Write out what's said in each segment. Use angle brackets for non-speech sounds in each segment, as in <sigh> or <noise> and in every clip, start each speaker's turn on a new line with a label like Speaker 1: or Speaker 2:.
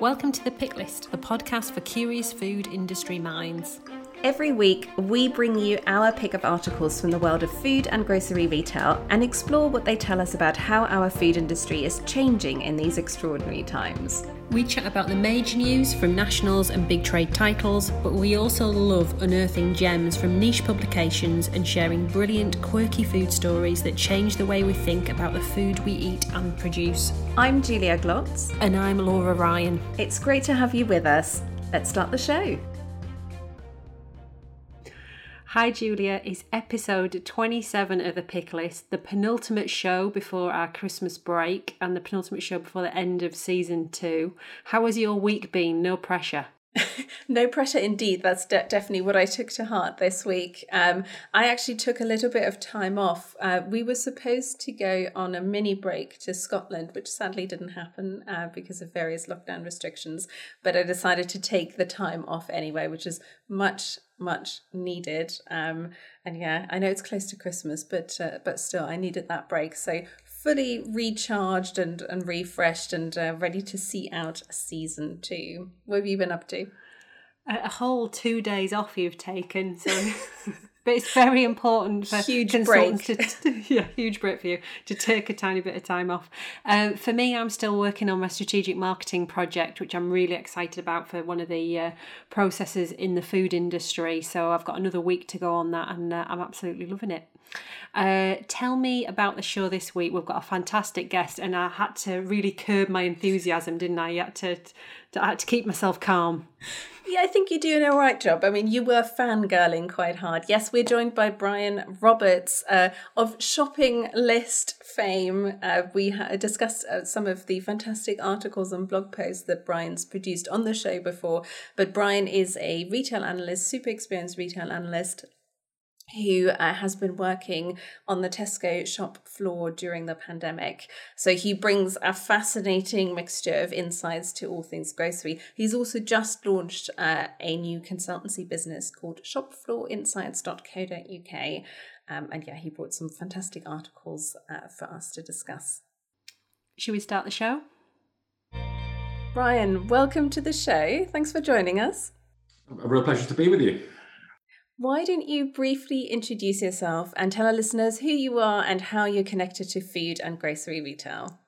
Speaker 1: Welcome to The Pick List, the podcast for curious food industry minds.
Speaker 2: Every week, we bring you our pick of articles from the world of food and grocery retail and explore what they tell us about how our food industry is changing in these extraordinary times.
Speaker 1: We chat about the major news from nationals and big trade titles, but we also love unearthing gems from niche publications and sharing brilliant, quirky food stories that change the way we think about the food we eat and produce.
Speaker 2: I'm Julia Glotz.
Speaker 1: And I'm Laura Ryan.
Speaker 2: It's great to have you with us. Let's start the show.
Speaker 1: Hi Julia is episode 27 of the pick list, the penultimate show before our Christmas break and the penultimate show before the end of season two. How has your week been? No pressure. <laughs>
Speaker 2: no pressure indeed. That's de- definitely what I took to heart this week. Um, I actually took a little bit of time off. Uh, we were supposed to go on a mini break to Scotland, which sadly didn't happen uh, because of various lockdown restrictions. But I decided to take the time off anyway, which is much much needed. Um, and yeah, I know it's close to Christmas, but uh, but still, I needed that break. So fully recharged and and refreshed and uh, ready to see out season two. What have you been up to?
Speaker 1: A whole two days off you've taken, so <laughs> <laughs> but it's very important for huge consultants break. to <laughs> yeah huge break for you to take a tiny bit of time off. Um, for me, I'm still working on my strategic marketing project, which I'm really excited about for one of the uh, processes in the food industry. So I've got another week to go on that, and uh, I'm absolutely loving it. Uh, tell me about the show this week. We've got a fantastic guest, and I had to really curb my enthusiasm, didn't I? I had to, I had to keep myself calm.
Speaker 2: Yeah, I think you're doing a right job. I mean, you were fangirling quite hard. Yes, we're joined by Bryan Roberts uh, of Shopping List fame. Uh, we ha- discussed uh, some of the fantastic articles and blog posts that Bryan's produced on the show before. But Bryan is a retail analyst, super experienced retail analyst, who uh, has been working on the Tesco shop floor during the pandemic. So he brings a fascinating mixture of insights to all things grocery. He's also just launched uh, a new consultancy business called shopfloorinsights.co.uk. Um, and yeah, he brought some fantastic articles uh, for us to discuss.
Speaker 1: Should we start the show?
Speaker 2: Bryan, welcome to the show. Thanks for joining us.
Speaker 3: A real pleasure to be with you.
Speaker 2: Why don't you briefly introduce yourself and tell our listeners who you are and how you're connected to food and grocery retail?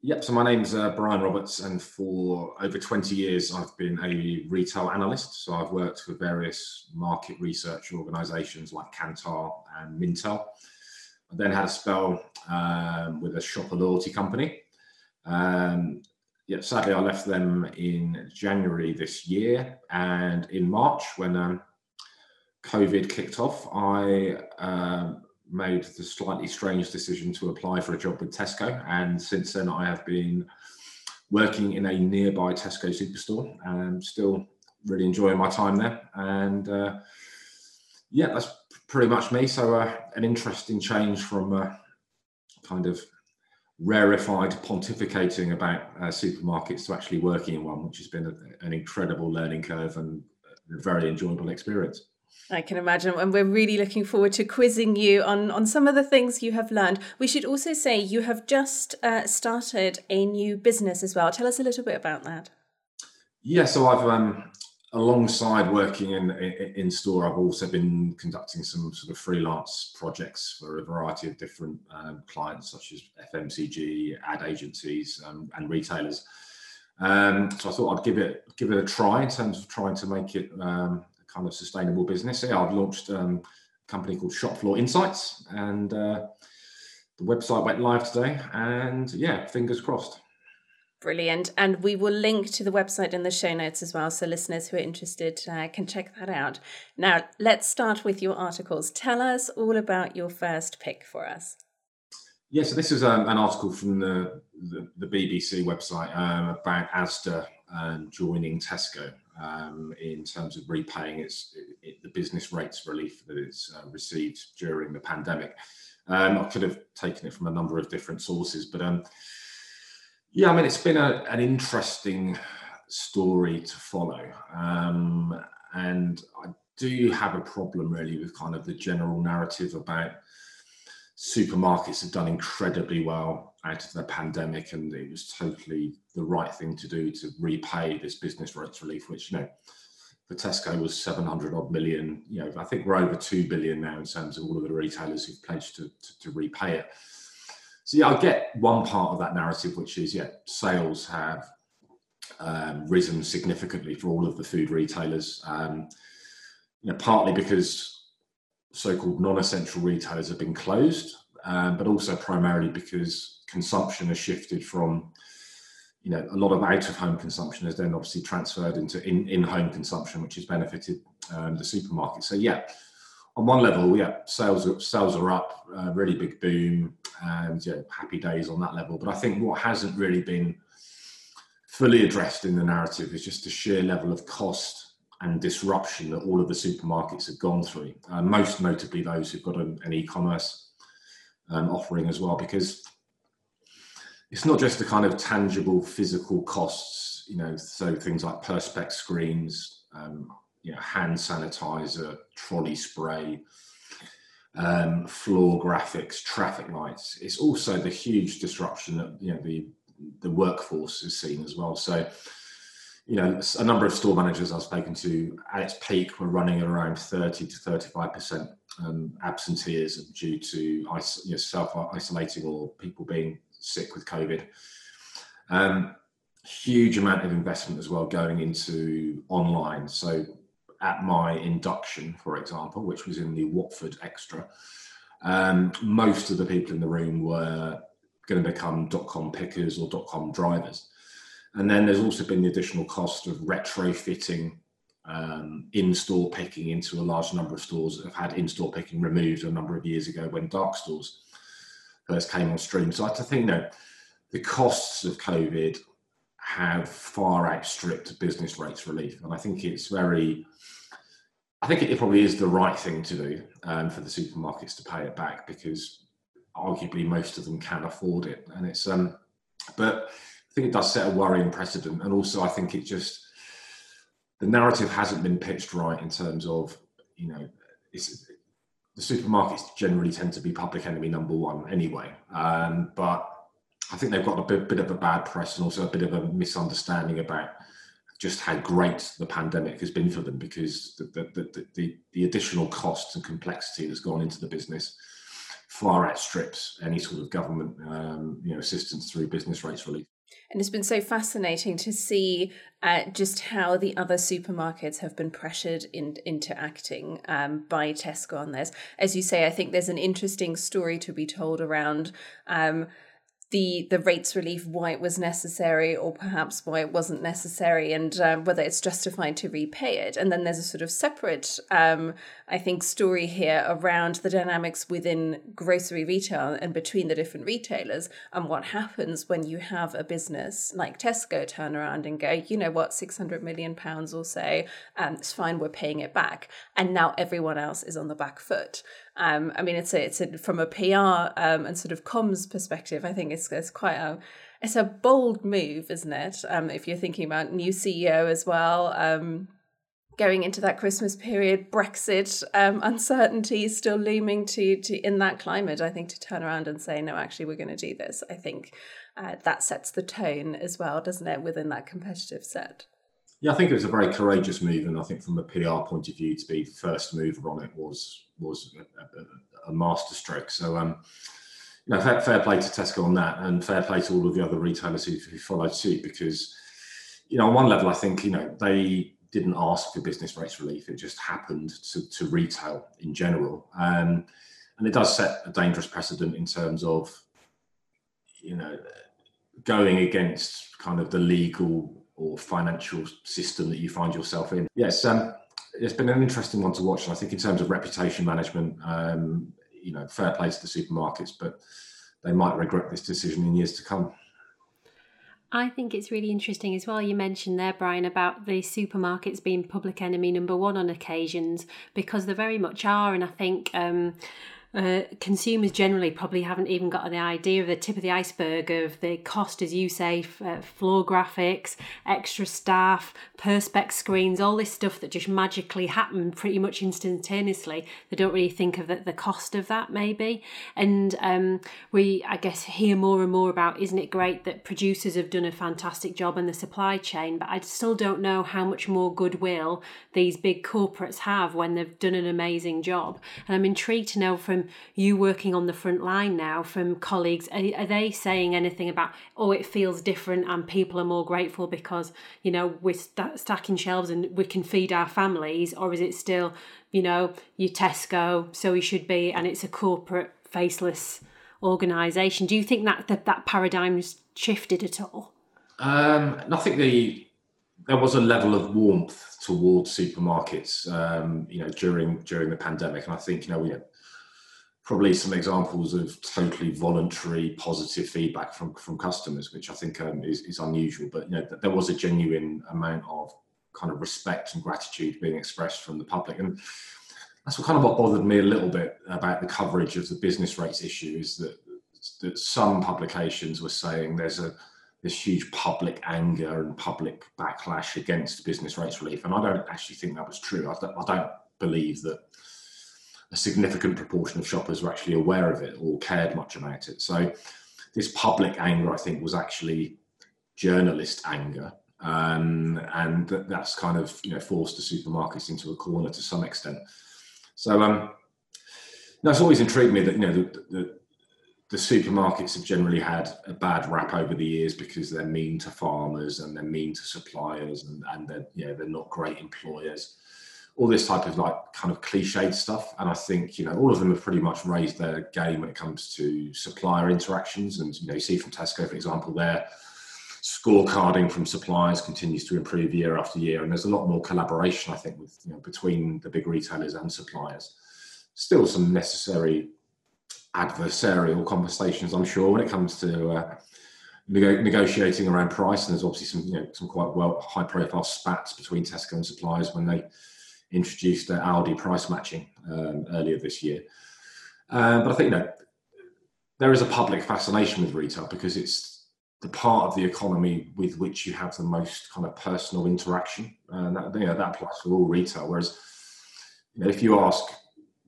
Speaker 3: Yep, so my name's uh, Bryan Roberts, and for over 20 years, I've been a retail analyst. So I've worked for various market research organizations like Kantar and Mintel. I then had a spell um, with a shopper loyalty company. Um, yeah, sadly, I left them in January this year, and in March, when um, COVID kicked off, I uh, made the slightly strange decision to apply for a job with Tesco. And since then, I have been working in a nearby Tesco superstore and still really enjoying my time there. And uh, yeah, that's pretty much me. So, uh, an interesting change from uh, kind of rarefied pontificating about uh, supermarkets to actually working in one, which has been a, an incredible learning curve and a very enjoyable experience.
Speaker 2: I can imagine, and we're really looking forward to quizzing you on, on some of the things you have learned. We should also say you have just uh, started a new business as well. Tell us a little bit about that.
Speaker 3: Yeah, so I've um, alongside working in, in, in store, I've also been conducting some sort of freelance projects for a variety of different um, clients, such as FMCG, ad agencies, um, and retailers. Um, so I thought I'd give it give it a try in terms of trying to make it um, kind of sustainable business. Yeah, I've launched um, a company called Shop Floor Insights, and uh, the website went live today. And yeah, fingers crossed.
Speaker 2: Brilliant. And we will link to the website in the show notes as well. So listeners who are interested uh, can check that out. Now, let's start with your articles. Tell us all about your first pick for us.
Speaker 3: Yeah, so this is um, an article from the, the, the BBC website um, about Asda um, joining Tesco um, in terms of repaying its it, the business rates relief that it's uh, received during the pandemic. Um, I could have taken it from a number of different sources, but um, yeah, I mean, it's been a, an interesting story to follow, um, and I do have a problem really with kind of the general narrative about supermarkets have done incredibly well out of the pandemic, and it was totally the right thing to do to repay this business rates relief, which you know for Tesco was 700 odd million. You know, I think we're over 2 billion now in terms of all of the retailers who've pledged to, to, to repay it. So yeah, I get one part of that narrative, which is yeah, sales have um, risen significantly for all of the food retailers. Um, you know, partly because so-called non-essential retailers have been closed, um, but also primarily because consumption has shifted from you know, a lot of out-of-home consumption has then obviously transferred into in, in-home consumption, which has benefited um, the supermarket. So yeah, on one level, yeah, sales are, sales are up, uh, really big boom, and yeah, happy days on that level. But I think what hasn't really been fully addressed in the narrative is just the sheer level of cost and disruption that all of the supermarkets have gone through. Uh, most notably, those who've got an, an e-commerce um, offering as well, because it's not just the kind of tangible physical costs, you know, so things like perspex screens, um, you know, hand sanitizer, trolley spray, um, floor graphics, traffic lights. It's also the huge disruption that you know the the workforce has seen as well. So, you know, a number of store managers I've spoken to at its peak were running at around thirty to thirty-five percent um, absenteeism due to you know, self isolating or people being sick with COVID. Um, huge amount of investment as well going into online. So at my induction, for example, which was in the Watford Extra, um, most of the people in the room were going to become dot com pickers or dot com drivers. And then there's also been the additional cost of retrofitting um, in-store picking into a large number of stores that have had in-store picking removed a number of years ago when dark stores first came on stream. So I think you know, the costs of COVID have far outstripped business rates relief, and I think it's very. I think it probably is the right thing to do um, for the supermarkets to pay it back because arguably most of them can afford it, and it's um. But think it does set a worrying precedent, and also I think it just the narrative hasn't been pitched right in terms of you know it's the supermarkets generally tend to be public enemy number one anyway. Um, but I think they've got a bit, bit, of a bad press and also a bit of a misunderstanding about just how great the pandemic has been for them because the, the, the, the additional costs and complexity that's gone into the business far outstrips any sort of government um, you know, assistance through business rates relief.
Speaker 2: And it's been so fascinating to see uh, just how the other supermarkets have been pressured in, into acting um, by Tesco on this. As you say, I think there's an interesting story to be told around. Um, the the rates relief why it was necessary or perhaps why it wasn't necessary and um, whether it's justified to repay it and then there's a sort of separate um, i think story here around the dynamics within grocery retail and between the different retailers and what happens when you have a business like tesco turn around and go you know what 600 million pounds or so um, it's fine we're paying it back and now everyone else is on the back foot um, I mean, it's a, it's a, from a PR um, and sort of comms perspective. I think it's it's quite a it's a bold move, isn't it? Um, if you're thinking about new CEO as well, um, going into that Christmas period, Brexit um, uncertainty still looming to to in that climate. I think to turn around and say no, actually, we're going to do this. I think uh, that sets the tone as well, doesn't it, within that competitive set.
Speaker 3: Yeah, I think it was a very courageous move, and I think from a PR point of view, to be first mover on it was was a, a, a masterstroke. So, um, you know, fair, fair, play to Tesco on that, and fair play to all of the other retailers who, who followed suit. Because, you know, on one level, I think you know they didn't ask for business rates relief; it just happened to, to retail in general, um, and it does set a dangerous precedent in terms of, you know, going against kind of the legal or financial system that you find yourself in. Yes, um, it's been an interesting one to watch. And I think in terms of reputation management, um, you know, fair play to the supermarkets, but they might regret this decision in years to come.
Speaker 1: I think it's really interesting as well. You mentioned there, Bryan, about the supermarkets being public enemy number one on occasions because they very much are. And I think um, uh, consumers generally probably haven't even got the idea of the tip of the iceberg of the cost, as you say, uh, floor graphics, extra staff, perspex screens, all this stuff that just magically happen pretty much instantaneously. They don't really think of the, the cost of that, maybe. And um, we, I guess, hear more and more about isn't it great that producers have done a fantastic job in the supply chain, but I still don't know how much more goodwill these big corporates have when they've done an amazing job. And I'm intrigued to know from you working on the front line now, from colleagues, are, are they saying anything about, oh, it feels different and people are more grateful because, you know, we're st- stacking shelves and we can feed our families? Or is it still, you know, you Tesco, so we should be, and it's a corporate faceless organisation? Do you think that, that that paradigm's shifted at all?
Speaker 3: Um, I think the there was a level of warmth towards supermarkets, um, you know, during during the pandemic, and I think you know we probably some examples of totally voluntary positive feedback from from customers, which I think um, is, is unusual. But you know, there was a genuine amount of kind of respect and gratitude being expressed from the public, and that's what kind of what bothered me a little bit about the coverage of the business rates issue is that that some publications were saying there's a this huge public anger and public backlash against business rates relief. And I don't actually think that was true. I don't, I don't believe that a significant proportion of shoppers were actually aware of it or cared much about it. So this public anger, I think, was actually journalist anger. Um, and that's kind of you know forced the supermarkets into a corner to some extent. So um, it's always intrigued me that you know the, the, the supermarkets have generally had a bad rap over the years because they're mean to farmers and they're mean to suppliers and, and they're, you know, they're not great employers. All this type of like kind of cliched stuff. And I think, you know, all of them have pretty much raised their game when it comes to supplier interactions. And, you know, you see from Tesco, for example, their scorecarding from suppliers continues to improve year after year. And there's a lot more collaboration, I think, with, you know, between the big retailers and suppliers. Still some necessary adversarial conversations, I'm sure, when it comes to uh, negotiating around price. And there's obviously some, you know, some quite well high-profile spats between Tesco and suppliers when they introduced uh, Aldi price matching um, earlier this year. Uh, but I think you know there is a public fascination with retail because it's the part of the economy with which you have the most kind of personal interaction, and that, you know, that applies for all retail. Whereas, you know, if you ask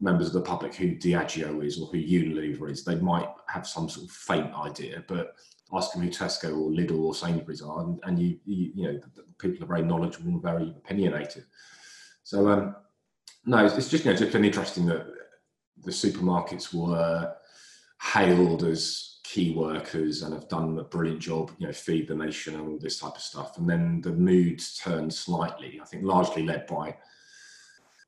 Speaker 3: members of the public who Diageo is or who Unilever is, they might have some sort of faint idea, but ask them who Tesco or Lidl or Sainsbury's are, and, and you, you, you know, people are very knowledgeable and very opinionated. So, um, no, it's just, you know, just been interesting that the supermarkets were hailed as key workers and have done a brilliant job, you know, feed the nation and all this type of stuff. And then the mood turned slightly, I think largely led by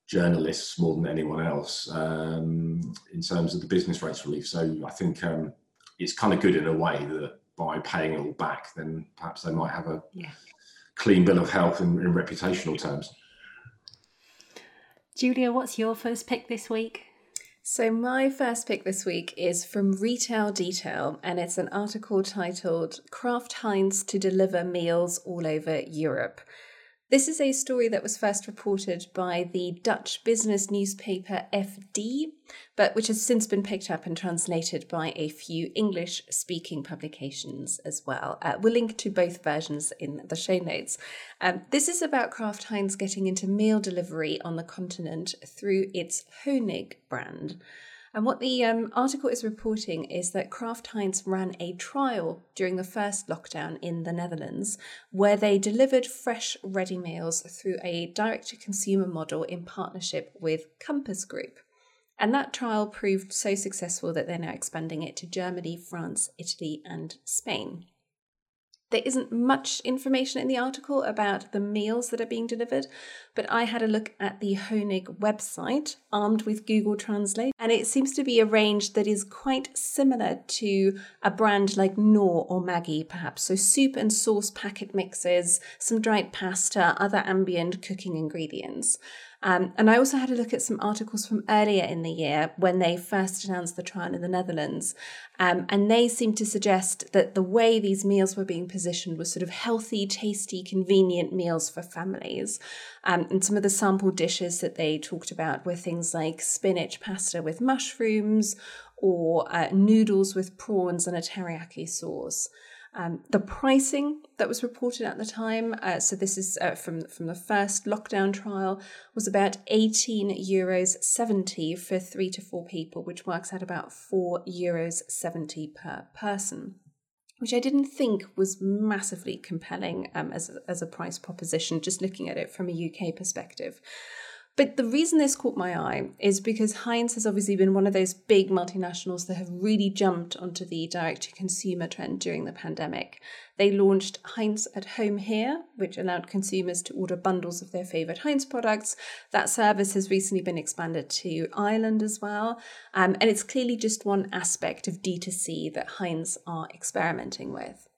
Speaker 3: journalists more than anyone else um, in terms of the business rates relief. So I think um, it's kind of good in a way that by paying it all back, then perhaps they might have a yeah. clean bill of health in, in reputational terms.
Speaker 1: Julia, what's your first pick this week?
Speaker 2: So, my first pick this week is from Retail Detail, and it's an article titled Kraft Heinz to Deliver Meals All Over Europe. This is a story that was first reported by the Dutch business newspaper FD, but which has since been picked up and translated by a few English speaking publications as well. Uh, we'll link to both versions in the show notes. Um, this is about Kraft Heinz getting into meal delivery on the continent through its Honig brand. And what the um, article is reporting is that Kraft Heinz ran a trial during the first lockdown in the Netherlands where they delivered fresh ready meals through a direct to consumer model in partnership with Compass Group. And that trial proved so successful that they're now expanding it to Germany, France, Italy, and Spain. There isn't much information in the article about the meals that are being delivered, but I had a look at the Honig website, armed with Google Translate, and it seems to be a range that is quite similar to a brand like Knorr or Maggi, perhaps. So, soup and sauce packet mixes, some dried pasta, other ambient cooking ingredients. Um, and I also had a look at some articles from earlier in the year when they first announced the trial in the Netherlands. Um, and they seemed to suggest that the way these meals were being positioned was sort of healthy, tasty, convenient meals for families. Um, and some of the sample dishes that they talked about were things like spinach pasta with mushrooms or uh, noodles with prawns and a teriyaki sauce. Um, the pricing that was reported at the time, uh, so this is uh, from from the first lockdown trial, was about eighteen euros seventy for three to four people, which works out about four euros seventy per person. Which I didn't think was massively compelling um, as as a price proposition, just looking at it from a UK perspective. But the reason this caught my eye is because Heinz has obviously been one of those big multinationals that have really jumped onto the direct to consumer trend during the pandemic. They launched Heinz at Home Here, which allowed consumers to order bundles of their favourite Heinz products. That service has recently been expanded to Ireland as well. Um, and it's clearly just one aspect of D2C that Heinz are experimenting with.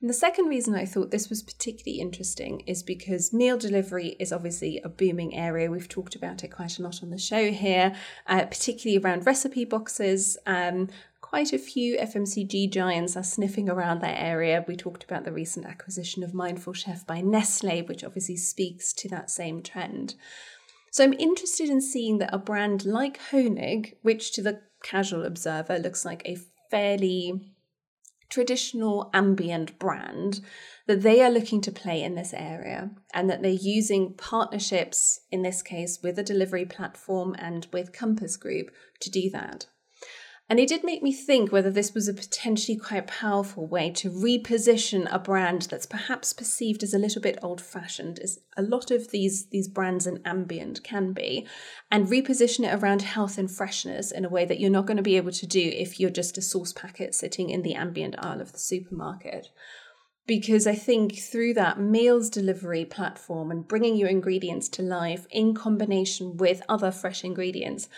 Speaker 2: And the second reason I thought this was particularly interesting is because meal delivery is obviously a booming area. We've talked about it quite a lot on the show here, uh, particularly around recipe boxes. Um, quite a few FMCG giants are sniffing around that area. We talked about the recent acquisition of Mindful Chef by Nestle, which obviously speaks to that same trend. So I'm interested in seeing that a brand like Honig, which to the casual observer looks like a fairly traditional ambient brand that they are looking to play in this area and that they're using partnerships, in this case, with a delivery platform and with Compass Group to do that. And it did make me think whether this was a potentially quite powerful way to reposition a brand that's perhaps perceived as a little bit old fashioned, as a lot of these, these brands in ambient can be, and reposition it around health and freshness in a way that you're not going to be able to do if you're just a sauce packet sitting in the ambient aisle of the supermarket. Because I think through that meals delivery platform and bringing your ingredients to life in combination with other fresh ingredients,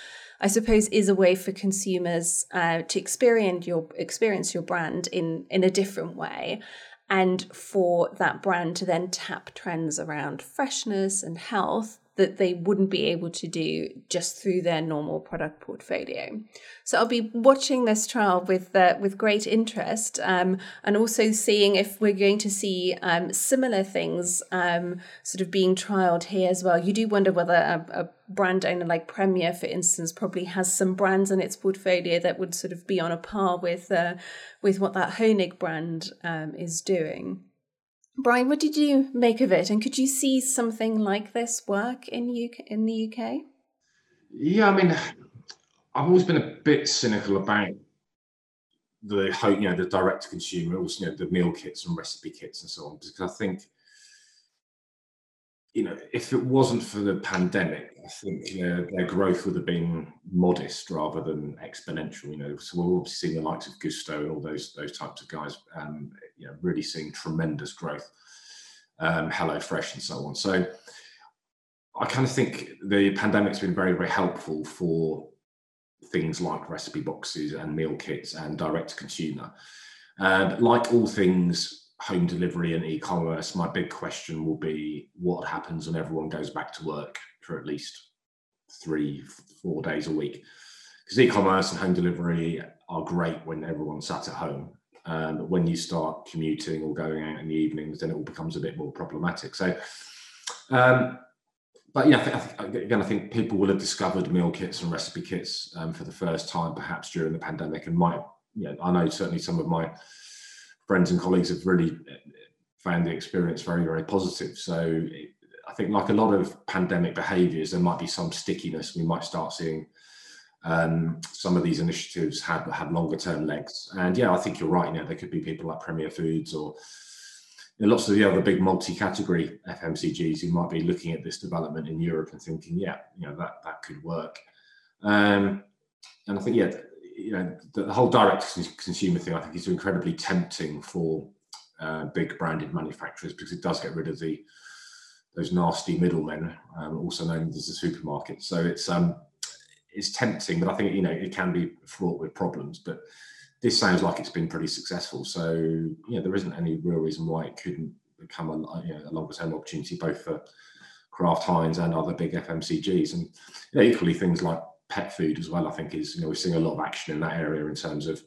Speaker 2: I suppose is a way for consumers uh, to experience your experience your brand in in a different way, and for that brand to then tap trends around freshness and health that they wouldn't be able to do just through their normal product portfolio. So I'll be watching this trial with uh, with great interest, um, and also seeing if we're going to see um, similar things um, sort of being trialed here as well. You do wonder whether a, a brand owner like Premier, for instance, probably has some brands in its portfolio that would sort of be on a par with uh, with what that Honig brand um, is doing. Bryan, what did you make of it? And could you see something like this work in UK in the UK?
Speaker 3: Yeah, I mean, I've always been a bit cynical about the you know the direct to consumer, also you know the meal kits and recipe kits and so on, because I think you know if it wasn't for the pandemic, I think their, their growth would have been modest rather than exponential. You know, so we're obviously seeing the likes of Gousto and all those those types of guys, um, you know, really seeing tremendous growth. Um, Hello Fresh and so on. So I kind of think the pandemic's been very very helpful for things like recipe boxes and meal kits and direct to consumer. Uh, like all things home delivery and e-commerce, my big question will be what happens when everyone goes back to work for at least three, four days a week. Because e-commerce and home delivery are great when everyone's sat at home. Um, but when you start commuting or going out in the evenings, then it all becomes a bit more problematic. So, um, but yeah, I think, again, I think people will have discovered meal kits and recipe kits um, for the first time, perhaps during the pandemic, and might, know, I know certainly some of my friends and colleagues have really found the experience very, very positive. So, I think, like a lot of pandemic behaviours, there might be some stickiness. We might start seeing um, some of these initiatives have have longer term legs. And yeah, I think you're right. You know, there could be people like Premier Foods or you know, lots of the other big multi-category FMCGs who might be looking at this development in Europe and thinking, yeah, you know, that that could work. Um, and I think, yeah, you know, the, whole direct consumer thing, I think, is incredibly tempting for uh, big branded manufacturers because it does get rid of the those nasty middlemen, um, also known as the supermarket. So it's um, it's tempting, but I think you know it can be fraught with problems. But this sounds like it's been pretty successful. So you know there isn't any real reason why it couldn't become a, you know, a longer term opportunity both for Kraft Heinz and other big FMCGs. And you know, equally things like pet food as well, I think is, you know, we're seeing a lot of action in that area in terms of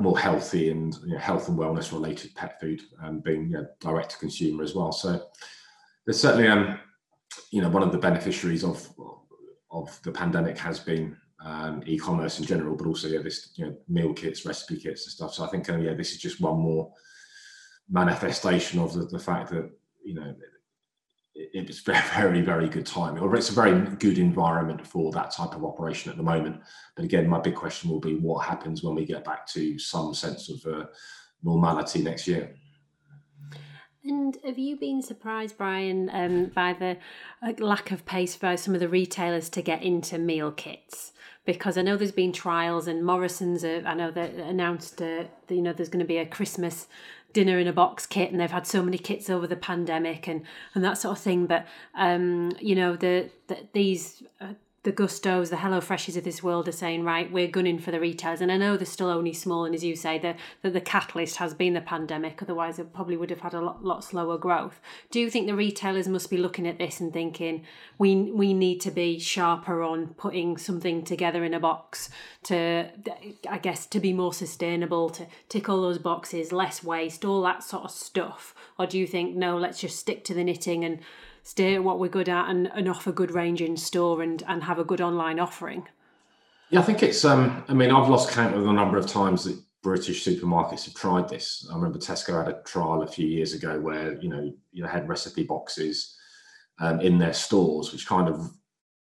Speaker 3: more healthy and you know, health and wellness related pet food and being you know, direct to consumer as well. So there's certainly, um, you know, one of the beneficiaries of of the pandemic has been um, e-commerce in general, but also yeah, this you know meal kits, recipe kits, and stuff. So I think yeah, this is just one more manifestation of the, the fact that you know it's very, <laughs> very, very good timing, or it's a very good environment for that type of operation at the moment. But again, my big question will be what happens when we get back to some sense of uh, normality next year.
Speaker 1: And have you been surprised, Bryan, um, by the uh, lack of pace by some of the retailers to get into meal kits? Because I know there's been trials, and Morrison's. Uh, I know they announced uh, that, you know there's going to be a Christmas dinner in a box kit and they've had so many kits over the pandemic and and that sort of thing but um you know the, the these uh, the Goustos, the Hello Freshies of this world are saying, right, we're gunning for the retailers. And I know they're still only small, and as you say, the, the, the catalyst has been the pandemic. Otherwise, it probably would have had a lot, lot slower growth. Do you think the retailers must be looking at this and thinking, we we need to be sharper on putting something together in a box to, I guess, to be more sustainable, to tick all those boxes, less waste, all that sort of stuff? Or do you think, no, let's just stick to the knitting and stay at what we're good at and, and offer good range in store and, and have a good online offering?
Speaker 3: Yeah, I think it's. Um, I mean, I've lost count of the number of times that British supermarkets have tried this. I remember Tesco had a trial a few years ago where you know you had recipe boxes um, in their stores, which kind of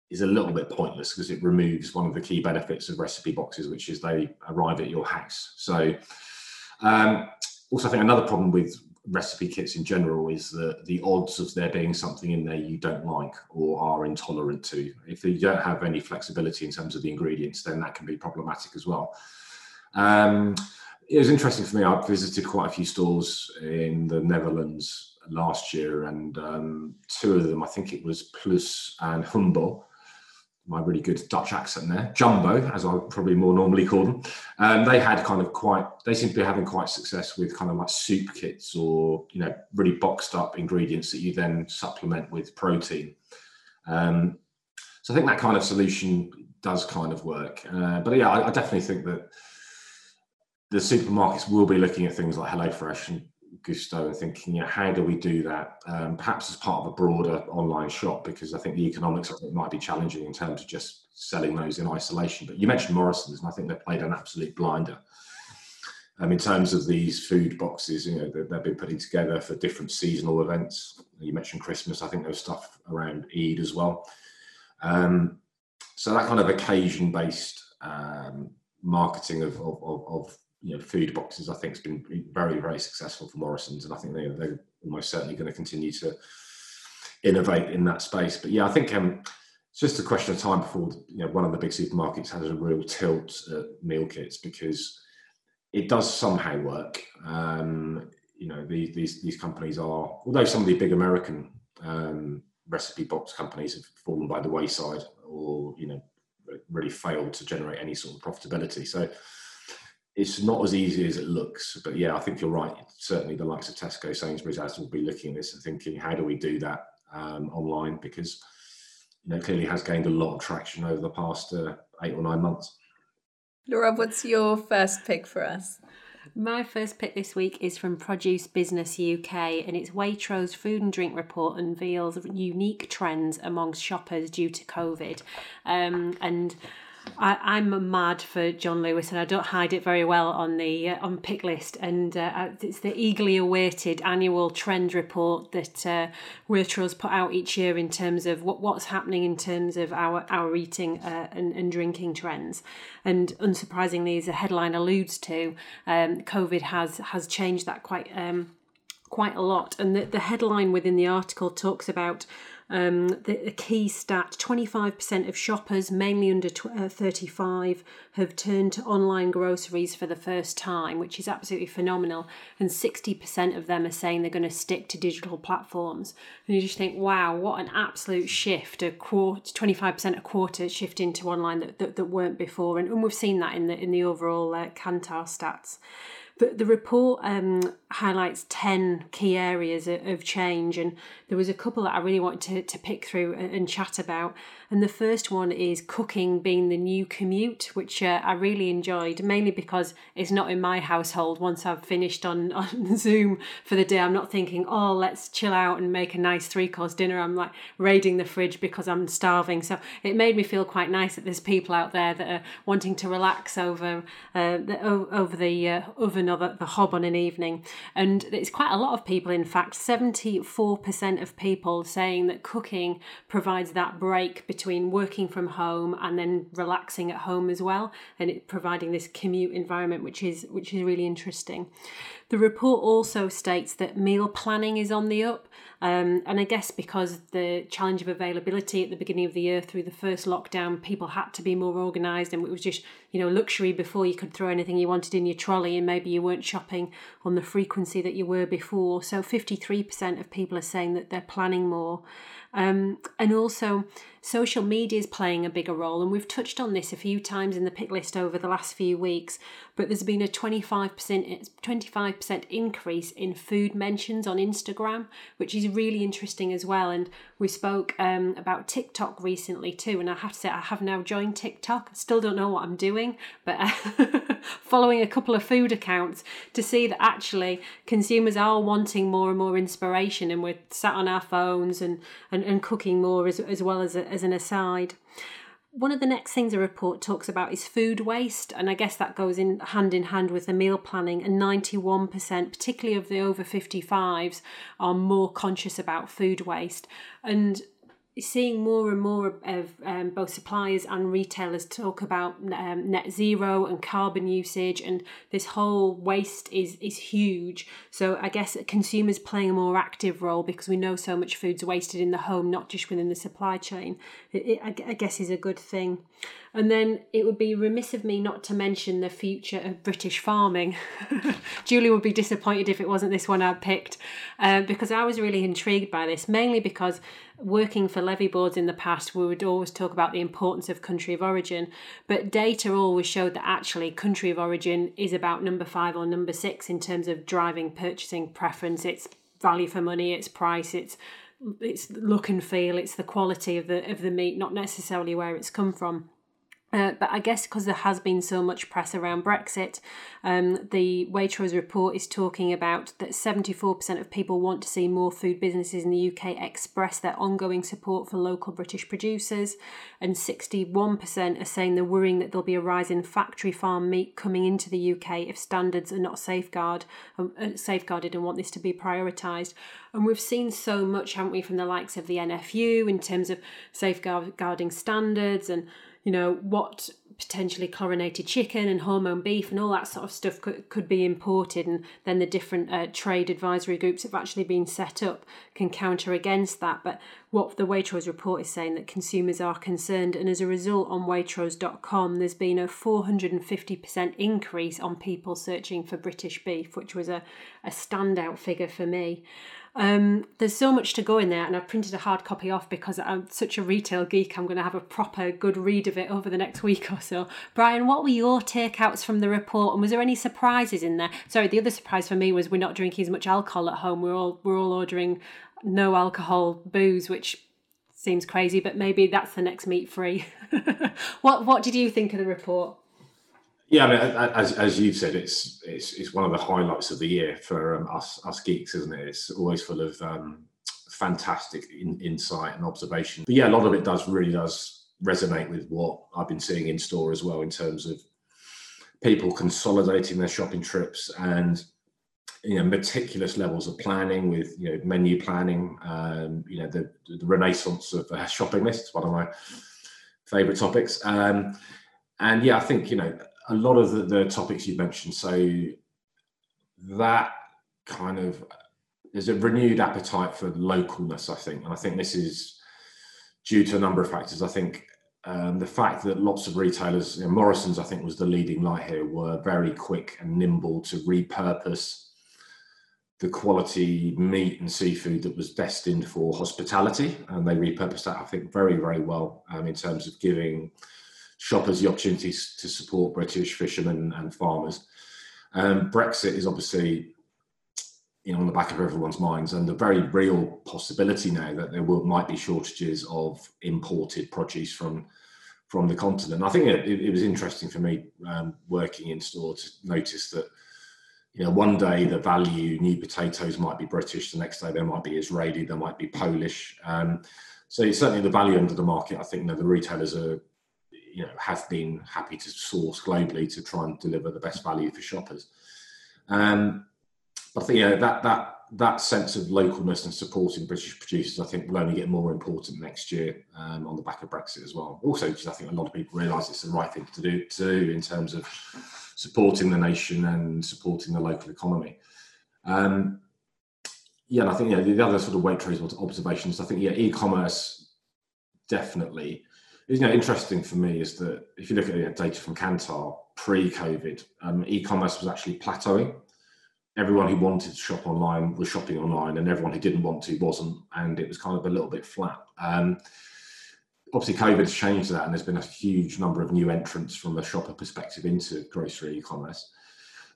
Speaker 3: is a little bit pointless because it removes one of the key benefits of recipe boxes, which is they arrive at your house. So, um, also, I think another problem with recipe kits in general is that the odds of there being something in there you don't like or are intolerant to. If you don't have any flexibility in terms of the ingredients, then that can be problematic as well. Um, it was interesting for me. I visited quite a few stores in the Netherlands last year, and um, two of them, I think it was Plus and Humble, my really good Dutch accent there, Jumbo, as I probably more normally call them. Um, they had kind of quite, they seem to be having quite success with kind of like soup kits or, you know, really boxed up ingredients that you then supplement with protein. Um, so I think that kind of solution does kind of work. Uh, but yeah, I, I, definitely think that the supermarkets will be looking at things like HelloFresh and Gousto and thinking, you know, how do we do that? Um, perhaps as part of a broader online shop, because I think the economics of it might be challenging in terms of just selling those in isolation. But you mentioned Morrison's, and I think they've played an absolute blinder. Um, in terms of these food boxes, you know, they've, they've been putting together for different seasonal events. You mentioned Christmas. I think there's stuff around Eid as well. Um, so that kind of occasion-based um, marketing of, of, of, you know food boxes I think has been very very successful for Morrison's and I think they, they're almost certainly going to continue to innovate in that space. But yeah I think um, it's just a question of time before you know one of the big supermarkets has a real tilt at meal kits because it does somehow work. Um, you know these, these these companies are although some of the big American um, recipe box companies have fallen by the wayside or you know really failed to generate any sort of profitability. So it's not as easy as it looks. But yeah, I think you're right. Certainly, the likes of Tesco, Sainsbury's, as will be looking at this and thinking, how do we do that um, online? Because you know, clearly has gained a lot of traction over the past uh, eight or nine months.
Speaker 2: Laura, what's your first pick for us?
Speaker 1: My first pick this week is from Produce Business UK, and it's Waitrose Food and Drink Report unveils unique trends amongst shoppers due to COVID. Um, and I, am mad for John Lewis, and I don't hide it very well on the uh, on pick list. And uh, it's the eagerly awaited annual trend report that uh, Waitrose put out each year in terms of what, what's happening in terms of our our eating uh, and, and drinking trends. And unsurprisingly, as the headline alludes to, um, COVID has has changed that quite um, quite a lot. And the, the headline within the article talks about um, the, key stat 25% of shoppers, mainly under tw- uh, 35, have turned to online groceries for the first time, which is absolutely phenomenal. And 60% of them are saying they're going to stick to digital platforms. And you just think, wow, what an absolute shift a quarter, 25% a quarter shift into online that, that, that weren't before. And, and we've seen that in the, in the overall uh, Kantar stats. The, the report um, highlights 10 key areas of change, and there was a couple that I really wanted to, to pick through and chat about. And the first one is cooking being the new commute, which uh, I really enjoyed, mainly because it's not in my household. Once I've finished on, <laughs> on Zoom for the day, I'm not thinking, oh, let's chill out and make a nice three course dinner. I'm like raiding the fridge because I'm starving. So it made me feel quite nice that there's people out there that are wanting to relax over uh, the, over the uh, oven or the, the hob on an evening. And it's quite a lot of people, in fact, 74% of people saying that cooking provides that break between between working from home and then relaxing at home as well and it providing this commute environment which is which is really interesting the report also states that meal planning is on the up, um, and I guess because the challenge of availability at the beginning of the year through the first lockdown, people had to be more organised, and it was just you know luxury before you could throw anything you wanted in your trolley, and maybe you weren't shopping on the frequency that you were before. So fifty three percent of people are saying that they're planning more. Um, and also, social media is playing a bigger role, and we've touched on this a few times in the pick list over the last few weeks. But there's been a 25% 25% increase in food mentions on Instagram, which is really interesting as well. And we spoke um, about TikTok recently too, and I have to say I have now joined TikTok. I still don't know what I'm doing, but <laughs> following a couple of food accounts to see that actually consumers are wanting more and more inspiration, and we're sat on our phones and and, and cooking more as, as well as, as an aside one of the next things the report talks about is food waste, and I guess that goes in hand in hand with the meal planning. And 91%, particularly of the over 55s, are more conscious about food waste. And seeing more and more of um, both suppliers and retailers talk about um, net zero and carbon usage and this whole waste is is huge. So i guess consumers playing a more active role because we know so much food's wasted in the home not just within the supply chain. It, it, I guess is a good thing. And then it would be remiss of me not to mention the future of British farming. <laughs> Julie would be disappointed if it wasn't this one I picked, uh, because I was really intrigued by this, mainly because working for levy boards in the past, we would always talk about the importance of country of origin, but data always showed that actually country of origin is about number five or number six in terms of driving purchasing preference. It's value for money, it's price, it's it's look and feel, it's the quality of the of the meat, not necessarily where it's come from. Uh, but I guess because there has been so much press around Brexit, um, the Waitrose report is talking about that 74% of people want to see more food businesses in the UK express their ongoing support for local British producers, and 61% are saying they're worrying that there'll be a rise in factory farm meat coming into the UK if standards are not safeguard, um, uh, safeguarded and want this to be prioritised. And we've seen so much, haven't we, from the likes of the NFU in terms of safeguarding standards and you know, what potentially chlorinated chicken and hormone beef and all that sort of stuff could, could be imported and then the different uh, trade advisory groups have actually been set up can counter against that. But what the Waitrose report is saying that consumers are concerned and as a result on waitrose.com there's been a 450% increase on people searching for British beef which was a, a standout figure for me um, there's so much to go in there, and I've printed a hard copy off because I'm such a retail geek. I'm going to have a proper good read of it over the next <laughs> week or so. Bryan, what were your takeouts from the report, and was there any surprises in there? Sorry, the other surprise for me was we're not drinking as much alcohol at home. We're all we're all ordering no alcohol booze, which seems crazy, but maybe that's the next meat free. <laughs> what what did you think of the report?
Speaker 3: Yeah, I mean, as, as you've said, it's, it's it's one of the highlights of the year for um, us us geeks, isn't it? It's always full of um, fantastic in, insight and observation. But yeah, a lot of it does really does resonate with what I've been seeing in store as well in terms of people consolidating their shopping trips and you know meticulous levels of planning with you know menu planning. Um, you know the the renaissance of uh, shopping lists, one of my favorite topics. Um, and yeah, I think you know a lot of the, the topics you mentioned. So that kind of there's a renewed appetite for localness, I think, and I think this is due to a number of factors. I think um, the fact that lots of retailers, you know, Morrison's, I think, was the leading light here, were very quick and nimble to repurpose the quality meat and seafood that was destined for hospitality, and they repurposed that, I think, very, very well um, in terms of giving shoppers the opportunities to support British fishermen and farmers. Um, Brexit is obviously you know, on the back of everyone's minds, and the very real possibility now that there will might be shortages of imported produce from from the continent. I think it, it, was interesting for me um, working in store to notice that you know one day the value new potatoes might be British, the next day they might be Israeli, they might be Polish. Um, so certainly the value of the market, I think you know, the retailers are you know have been happy to source globally to try and deliver the best value for shoppers. Um, but I think yeah, that that that sense of localness and supporting British producers, I think, will only get more important next year um, on the back of Brexit as well. Also, because I think a lot of people realise it's the right thing to do, to do in terms of supporting the nation and supporting the local economy. Um, yeah, and I think yeah, the other sort of Waitrose observations, I think yeah, e-commerce definitely you know interesting for me is that if you look at data from Kantar pre-COVID, um, e-commerce was actually plateauing everyone who wanted to shop online was shopping online, and everyone who didn't want to wasn't, and it was kind of a little bit flat. Um, obviously, COVID has changed that, and there's been a huge number of new entrants from a shopper perspective into grocery e-commerce.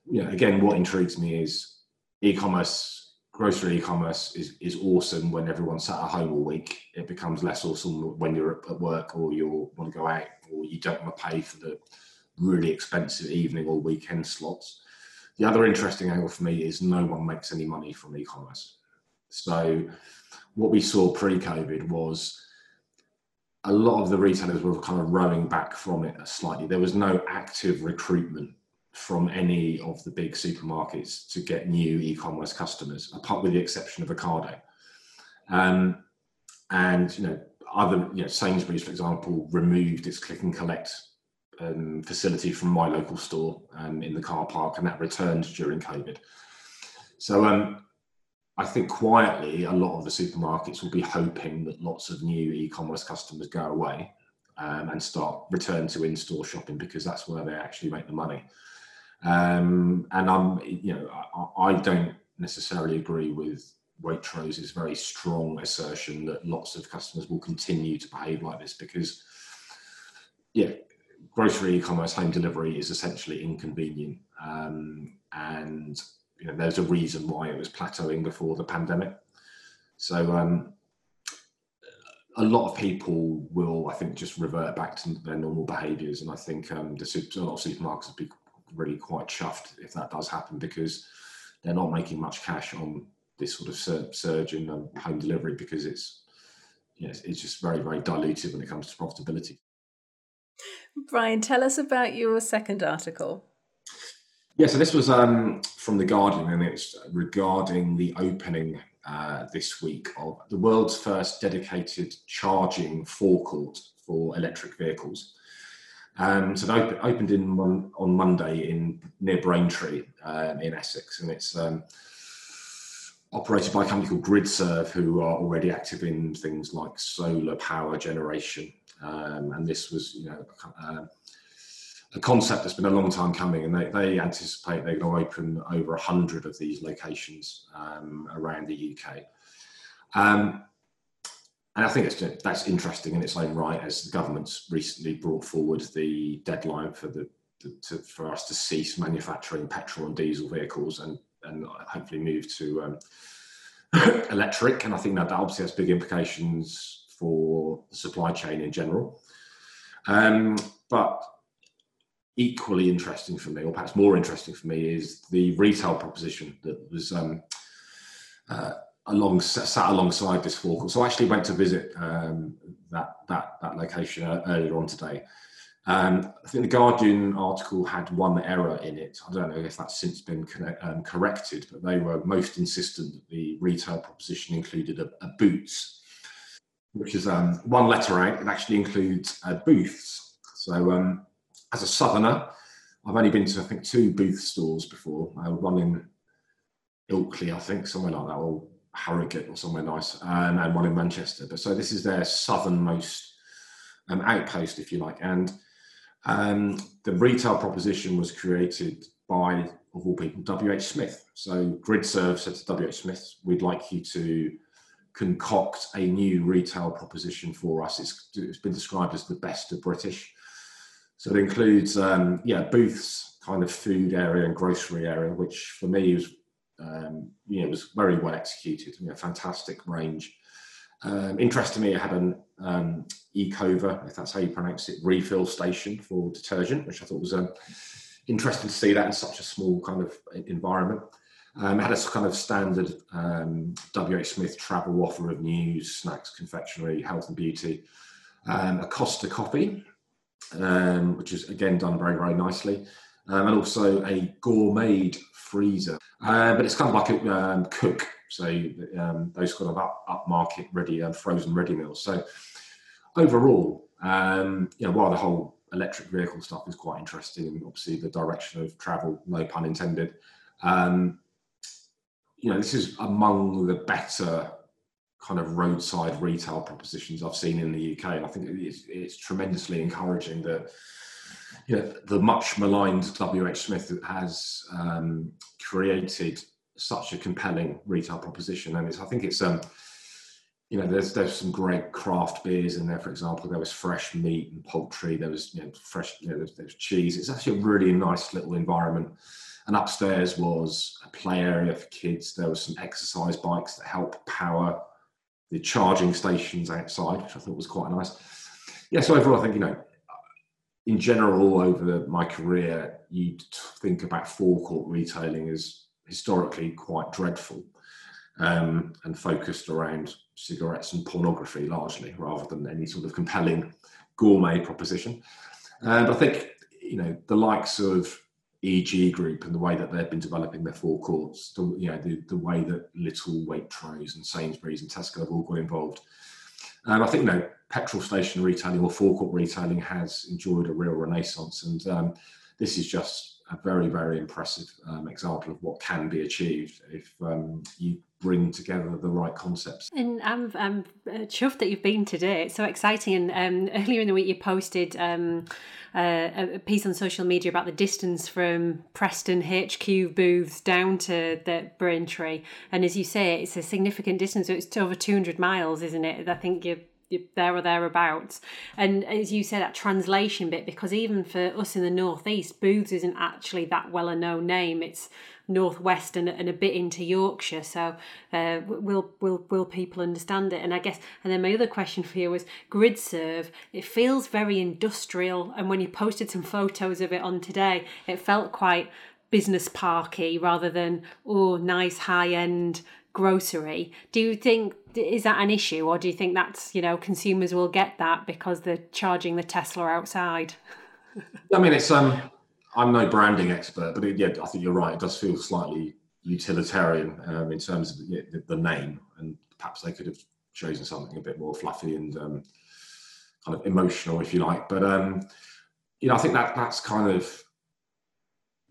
Speaker 3: You know, again, what intrigues me is e-commerce, grocery e-commerce is is awesome when everyone's sat at home all week. It becomes less awesome when you're at work or you want to go out or you don't want to pay for the really expensive evening or weekend slots the other interesting angle for me is no one makes any money from e-commerce. So what we saw pre-COVID was a lot of the retailers were kind of rowing back from it slightly. There was no active recruitment from any of the big supermarkets to get new e-commerce customers, apart with the exception of Ocado. Um, and you know, other you know, Sainsbury's, for example, removed its click and collect um, facility from my local store um, in the car park, and that returned during COVID. So um, I think quietly, a lot of the supermarkets will be hoping that lots of new e-commerce customers go away um, and start return to in-store shopping because that's where they actually make the money. Um, and I'm, you know, I, I don't necessarily agree with Waitrose's very strong assertion that lots of customers will continue to behave like this because, yeah, grocery e-commerce home delivery is essentially inconvenient, um, and you know there's a reason why it was plateauing before the pandemic. So um, a lot of people will, I think, just revert back to their normal behaviours, and I think um, the super, a lot of supermarkets be really quite chuffed if that does happen because they're not making much cash on this sort of surge in um, home delivery because it's you know, it's just very very diluted when it comes to profitability.
Speaker 2: Bryan, tell us about your second article.
Speaker 3: Yeah, so this was um, from The Guardian and it's regarding the opening uh, this week of the world's first dedicated charging forecourt for electric vehicles. Um, so they op- opened in on Monday in near Braintree um, in Essex, and it's um, operated by a company called GridServe, who are already active in things like solar power generation um, and this was, you know, uh, a concept that's been a long time coming, and they, they anticipate they're going to open over 100 of these locations um, around the UK. And I think it's, that's interesting in its own right, as the government's recently brought forward the deadline for the, the to, for us to cease manufacturing petrol and diesel vehicles and and hopefully move to um, <coughs> electric. And I think that, that obviously has big implications for the supply chain in general. Um, but equally interesting for me, or perhaps more interesting for me, is the retail proposition that was um, uh, along sat alongside this forecourt. So I actually went to visit um, that that that location earlier on today. Um, I think the Guardian article had one error in it. I don't know if that's since been connect, um, corrected, but they were most insistent that the retail proposition included a, a Boots which is um, one letter out. It actually includes uh, Booths. So, um, as a southerner, I've only been to I think two booth stores before. Uh, one in Ilkley, I think, somewhere like that, or Harrogate, or somewhere nice, um, and one in Manchester. But so this is their southernmost um, outpost, if you like. And um, the retail proposition was created by, of all people, WH Smith. So GridServe said to WH Smith, "We'd like you to." concoct a new retail proposition for us. It's, it's been described as the best of British. So it includes, um, yeah, Booths kind of food area and grocery area, which for me was um, you know it was very well executed. You know, fantastic range. Um, interestingly, it had an um, Ecover, if that's how you pronounce it, refill station for detergent, which I thought was um, interesting to see that in such a small kind of environment. Um, had a kind of standard um, WH Smith travel offer of news, snacks, confectionery, health and beauty. Um, a Costa coffee, um, which is again done very, very nicely. Um, and also a gourmet freezer. Uh, but it's kind of like a um, cook, so um, those kind of up, upmarket ready, uh, frozen ready meals. So overall, um, you know, while the whole electric vehicle stuff is quite interesting, and obviously the direction of travel, no pun intended, um, you know, this is among the better kind of roadside retail propositions I've seen in the UK, and I think it's, it's tremendously encouraging that know, the much maligned WH Smith has um, created such a compelling retail proposition, and it's, I think it's um, you know, there's there's some great craft beers in there. For example, there was fresh meat and poultry. There was you know fresh, you know, there's, there's cheese. It's actually a really nice little environment. And upstairs was a play area for kids. There was some exercise bikes that help power the charging stations outside, which I thought was quite nice. Yeah, so overall, I think, you know, in general, over my career, you'd think about forecourt retailing as historically quite dreadful um, and focused around cigarettes and pornography largely, rather than any sort of compelling gourmet proposition. And I think, you know, the likes of EG Group and the way that they've been developing their forecourts, the, you know, the, the way that Lidl Waitrose and Sainsbury's and Tesco have all got involved. And I think, you know, petrol station retailing or forecourt retailing has enjoyed a real renaissance. And um, this is just a very, very impressive um, example of what can be achieved if um, you bring together the right concepts.
Speaker 1: And I'm, I'm uh, chuffed that you've been today. It's so exciting. And um, earlier in the week, you posted um, uh, a piece on social media about the distance from Preston HQ Booths down to the Braintree. And as you say, it's a significant distance. It's over 200 miles, isn't it? I think you're there or thereabouts. And as you said, that translation bit, because even for us in the northeast, Booths isn't actually that well a known name. It's northwest and, and a bit into Yorkshire. So uh, will will will people understand it? And I guess, and then my other question for you was GridServe. It feels very industrial, and when you posted some photos of it on today, it felt quite business parky rather than oh nice high end grocery. Do you think is that an issue, or do you think that's you know consumers will get that because they're charging the Tesla outside? <laughs>
Speaker 3: I mean, it's um, I'm no branding expert, but it, yeah, I think you're right. It does feel slightly utilitarian um, in terms of the, the, name, and perhaps they could have chosen something a bit more fluffy and um, kind of emotional, if you like. But um, you know, I think that that's kind of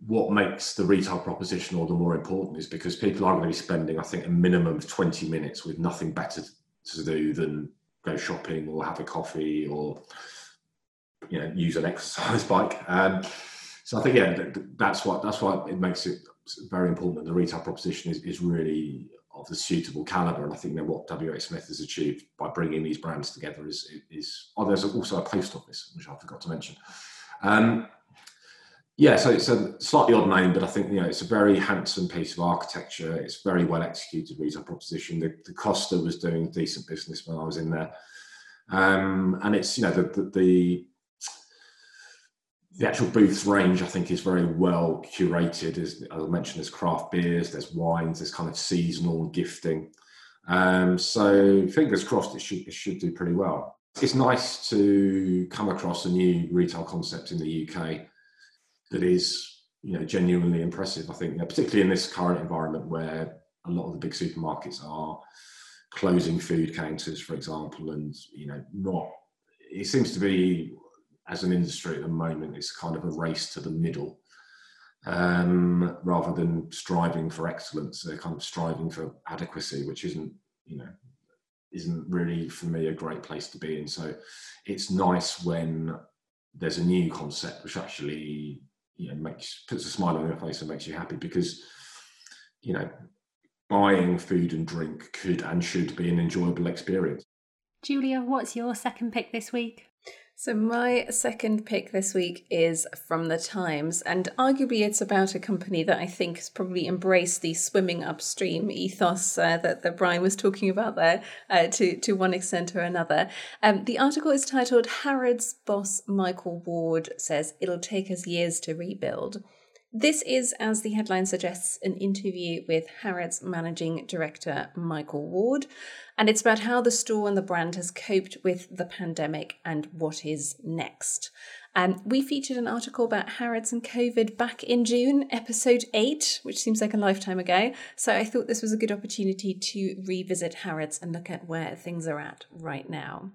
Speaker 3: what makes the retail proposition all the more important is because people are going to be spending, I think, a minimum of 20 minutes with nothing better to do than go shopping or have a coffee or you know use an <laughs> exercise bike. Um, so I think yeah, that's what that's why it makes it very important that the retail proposition is, is really of the suitable caliber. And I think that what WH Smith has achieved by bringing these brands together is is oh, there's also a post office which I forgot to mention. Um, yeah, so it's a slightly odd name, but I think you know it's a very handsome piece of architecture. It's very well executed retail proposition. The, the Costa was doing decent business when I was in there, um, and it's you know the, the, the the actual Booths range I think is very well curated. As, I mentioned, there's craft beers, there's wines, there's kind of seasonal gifting. Um, so fingers crossed, it should it should do pretty well. It's nice to come across a new retail concept in the UK that is you know genuinely impressive. I think, particularly in this current environment where a lot of the big supermarkets are closing food counters, for example, and you know not. It seems to be as an industry at the moment, it's kind of a race to the middle. Um, rather than striving for excellence, they're kind of striving for adequacy, which isn't, you know, isn't really for me a great place to be in. So it's nice when there's a new concept which actually you know makes puts a smile on your face and makes you happy because you know buying food and drink could and should be an enjoyable experience.
Speaker 1: Julia, what's your second pick this week?
Speaker 2: So, my second pick this week is from The Times, and arguably it's about a company that I think has probably embraced the swimming upstream ethos uh, that, that Bryan was talking about there uh, to, to one extent or another. Um, the article is titled Harrods boss Michael Ward says it'll take us years to rebuild. This is, as the headline suggests, an interview with Harrods managing director Michael Ward, and it's about how the store and the brand has coped with the pandemic and what is next. Um, we featured an article about Harrods and COVID back in June, episode 8, which seems like a lifetime ago. So I thought this was a good opportunity to revisit Harrods and look at where things are at right now.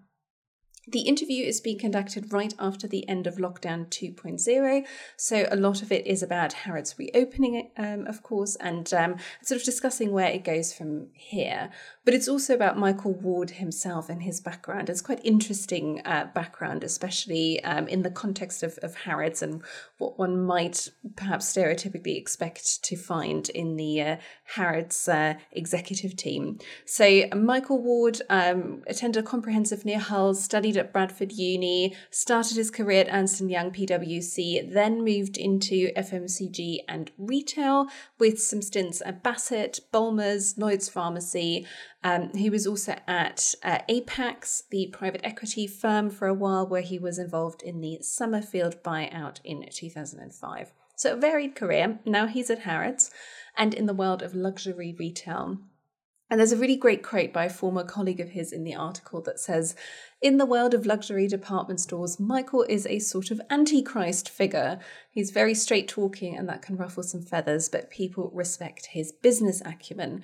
Speaker 2: The interview is being conducted right after the end of lockdown 2.0, so a lot of it is about Harrods reopening, um, of course, and um, sort of discussing where it goes from here. But it's also about Michael Ward himself and his background. It's quite interesting uh, background, especially um, in the context of, of Harrods and what one might perhaps stereotypically expect to find in the uh, Harrods uh, executive team. So Michael Ward um, attended a comprehensive near Hull, studied at Bradford Uni, started his career at Ernst & Young PwC, then moved into FMCG and retail with some stints at Bassett, Bulmers, Lloyd's Pharmacy, um, he was also at uh, Apax, the private equity firm, for a while, where he was involved in the Somerfield buyout in 2005. So, a varied career. Now he's at Harrods and in the world of luxury retail. And there's a really great quote by a former colleague of his in the article that says In the world of luxury department stores, Michael is a sort of antichrist figure. He's very straight talking, and that can ruffle some feathers, but people respect his business acumen.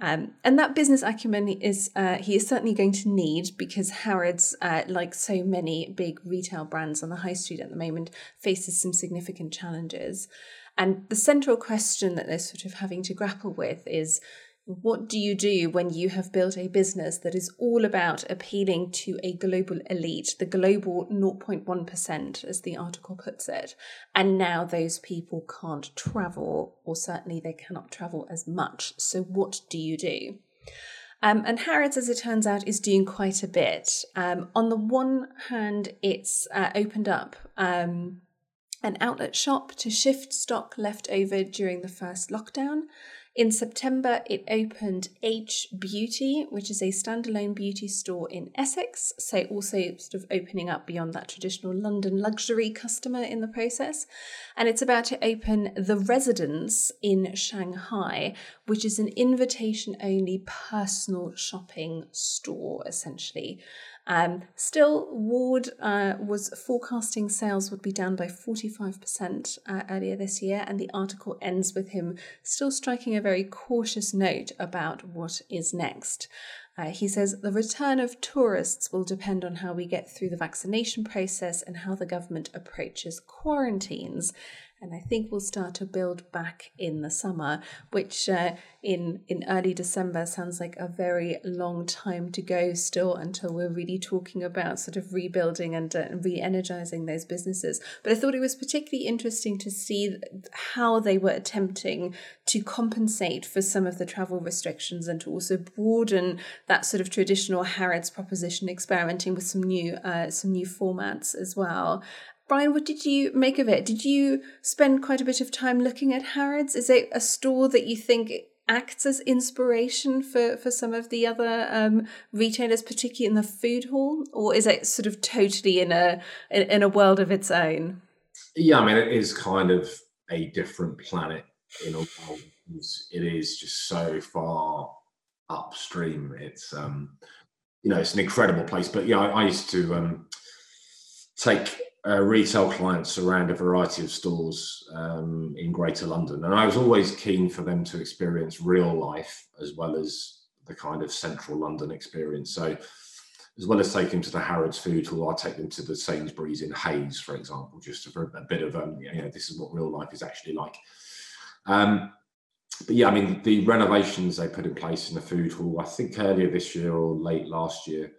Speaker 2: Um, and that business acumen is uh, he is certainly going to need because Harrods, uh, like so many big retail brands on the high street at the moment, faces some significant challenges. And the central question that they're sort of having to grapple with is what do you do when you have built a business that is all about appealing to a global elite, the global 0.1%, as the article puts it, and now those people can't travel, or certainly they cannot travel as much? So, what do you do? Um, and Harrods, as it turns out, is doing quite a bit. Um, on the one hand, it's uh, opened up um, an outlet shop to shift stock left over during the first lockdown. In September, it opened H Beauty, which is a standalone beauty store in Essex, so also sort of opening up beyond that traditional London luxury customer in the process. And it's about to open The Residence in Shanghai, which is an invitation only personal shopping store, essentially. Um, still, Ward uh, was forecasting sales would be down by 45% uh, earlier this year, and the article ends with him still striking a very cautious note about what is next. Uh, he says the return of tourists will depend on how we get through the vaccination process and how the government approaches quarantines and I think we'll start to build back in the summer, which uh, in in early December sounds like a very long time to go still until we're really talking about sort of rebuilding and uh, re-energizing those businesses. But I thought it was particularly interesting to see how they were attempting to compensate for some of the travel restrictions and to also broaden that sort of traditional Harrods proposition, experimenting with some new uh, some new formats as well. Bryan, what did you make of it? Did you spend quite a bit of time looking at Harrods? Is it a store that you think acts as inspiration for, for some of the other um, retailers, particularly in the food hall, or is it sort of totally in a in a world of its own?
Speaker 3: Yeah, I mean, it is kind of a different planet in a world. It is just so far upstream. It's um, you know, it's an incredible place. But yeah, I, I used to um, take uh, retail clients around a variety of stores um, in Greater London, and I was always keen for them to experience real life as well as the kind of central London experience. So, as well as taking them to the Harrods Food Hall, I take them to the Sainsbury's in Hayes, for example, just for a bit of um, you know, this is what real life is actually like. Um, but yeah, I mean, the renovations they put in place in the food hall, I think earlier this year or late last year,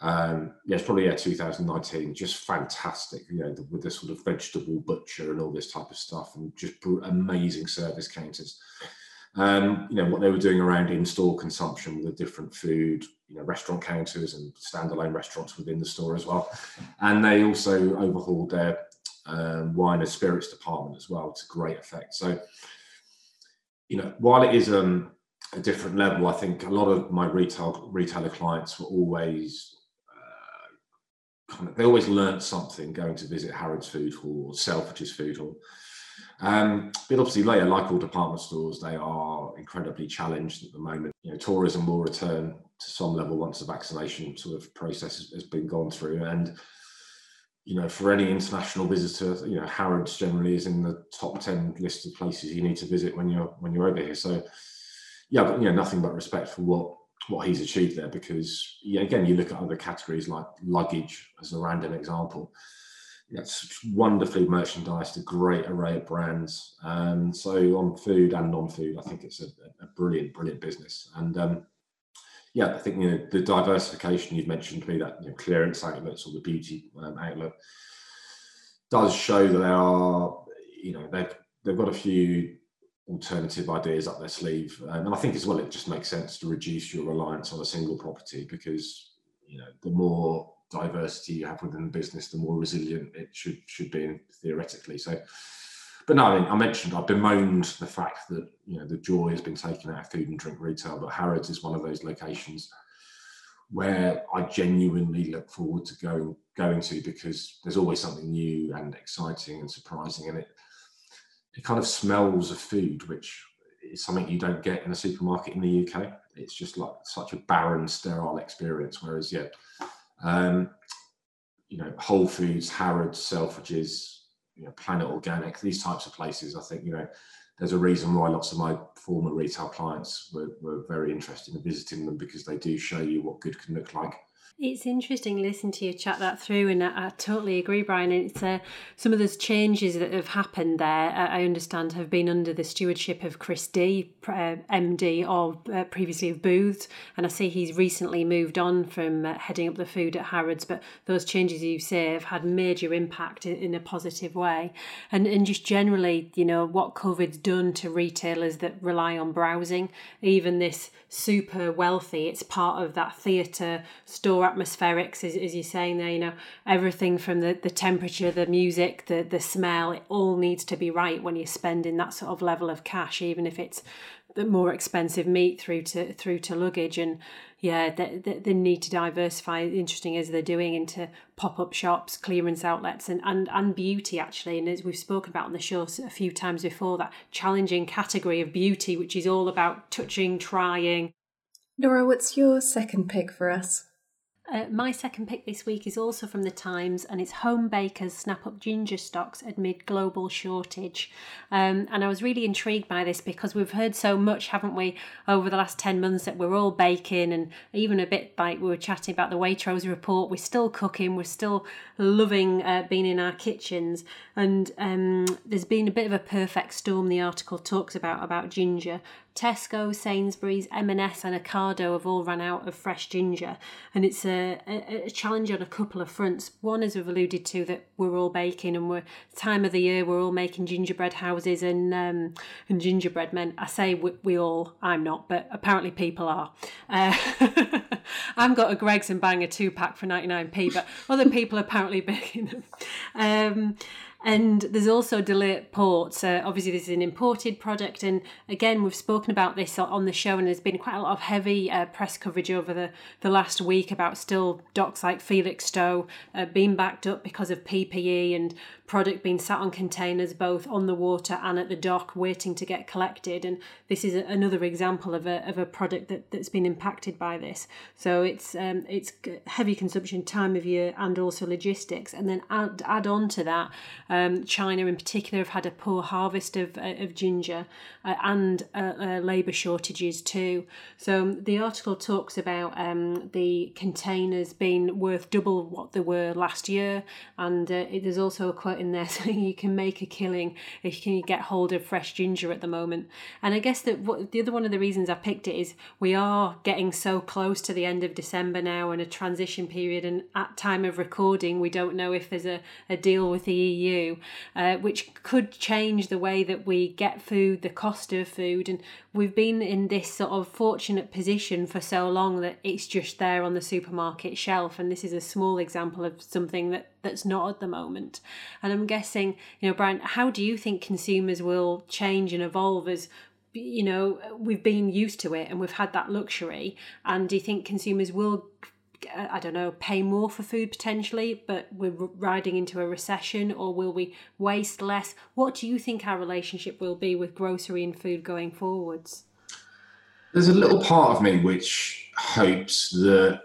Speaker 3: um, yeah, it's probably yeah 2019. Just fantastic, you know, the, with the sort of vegetable butcher and all this type of stuff, and just amazing service counters. um, you know what they were doing around in-store consumption with the different food, you know, restaurant counters and standalone restaurants within the store as well. And they also overhauled their um, wine and spirits department as well to great effect. So, you know, while it is um, a different level, I think a lot of my retail retailer clients were always kind of they always learned something going to visit Harrods Food Hall or Selfridges Food Hall. Um, but obviously, later, like all department stores, they are incredibly challenged at the moment. You know, tourism will return to some level once the vaccination sort of process has, been gone through, and you know, for any international visitor, you know, Harrods generally is in the top ten list of places you need to visit when you're when you're over here. So, yeah, but, you know, nothing but respect for what what he's achieved there because yeah, again, you look at other categories like luggage as a random example that's wonderfully merchandised, a great array of brands. Um, so on food and non-food, I think it's a, a brilliant, brilliant business. And um, yeah, I think you know the diversification you've mentioned, to me that you know, clearance outlets or the beauty um, outlet, does show that they are, you know, they've they've got a few alternative ideas up their sleeve, um, and I think as well it just makes sense to reduce your reliance on a single property because you know the more diversity you have within the business, the more resilient it should should be theoretically. So, but no, I mean, I mentioned I bemoaned the fact that you know the joy has been taken out of food and drink retail, but Harrods is one of those locations where I genuinely look forward to going going to because there's always something new and exciting and surprising, in it it kind of smells of food, which is something you don't get in a supermarket in the UK. It's just like such a barren, sterile experience. Whereas, yeah, um, you know, Whole Foods, Harrods, Selfridges, you know, Planet Organic, these types of places. I think you know, there's a reason why lots of my former retail clients were, were very interested in visiting them because they do show you what good can look like.
Speaker 1: It's interesting listening to you chat that through, and I, I totally agree, Bryan. It's uh, some of those changes that have happened there. Uh, I understand have been under the stewardship of Chris D, uh, MD, or uh, previously of Booths, and I see he's recently moved on from uh, heading up the food at Harrods. But those changes you say have had major impact in, in a positive way, and and just generally, you know, what COVID's done to retailers that rely on browsing, even this super wealthy, it's part of that theatre store atmospherics, as, as you're saying there, you know, everything from the, the temperature, the music, the, the smell, it all needs to be right when you're spending that sort of level of cash, even if it's the more expensive meat through to through to luggage. And yeah the, the, the need to diversify. Interesting as they're doing into pop-up shops clearance outlets and, and and beauty actually. And as we've spoken about on the show a few times before that challenging category of beauty which is all about touching trying.
Speaker 2: Laura, what's your second pick for us?
Speaker 1: Uh, my second pick this week is also from the Times, and it's home bakers snap up ginger stocks amid global shortage. Um, and I was really intrigued by this because we've heard so much, haven't we, over the last 10 months that we're all baking, and even a bit like we were chatting about the Waitrose report, we're still cooking, we're still loving uh, being in our kitchens. And um, there's been a bit of a perfect storm, the article talks about, about ginger. Tesco, Sainsbury's, M&S and Ocado have all run out of fresh ginger and it's a, a, a, challenge on a couple of fronts. One, as we've alluded to, that we're all baking and we're time of the year we're all making gingerbread houses and um, and gingerbread men. I say we, we all, I'm not, but apparently people are. Uh, <laughs> I've got a Greggs and Bang a two pack for 99p, but other people apparently <laughs> baking them. Um, and there's also delay at ports. Uh, obviously, this is an imported product, and again, we've spoken about this on the show, and there's been quite a lot of heavy uh, press coverage over the, the last week about still docks like Felixstowe uh, being backed up because of PPE and product being sat on containers both on the water and at the dock waiting to get collected. And this is another example of a, of a product that, that's been impacted by this. So it's um, it's heavy consumption time of year and also logistics. And then add, add on to that um, China in particular have had a poor harvest of, uh, of ginger uh, and uh, uh, labour shortages too. So the article talks about um, the containers being worth double what they were last year. And uh, there's also a quote in there <laughs> so you can make a killing if you can get hold of fresh ginger at the moment. And I guess that what, the other one of the reasons I picked it is we are getting so close to the end of December now and a transition period. And at time of recording, we don't know if there's a, a deal with the EU, uh, which could change the way that we get food, the cost of food. And we've been in this sort of fortunate position for so long that it's just there on the supermarket shelf. And this is a small example of something that that's not at the moment. And I'm guessing, you know, Bryan, how do you think consumers will change and evolve as you know we've been used to it and we've had that luxury? And do you think consumers will I don't know, pay more for food potentially, but we're riding into a recession, or will we waste less? What do you think our relationship will be with grocery and food going forwards?
Speaker 3: There's a little part of me which hopes that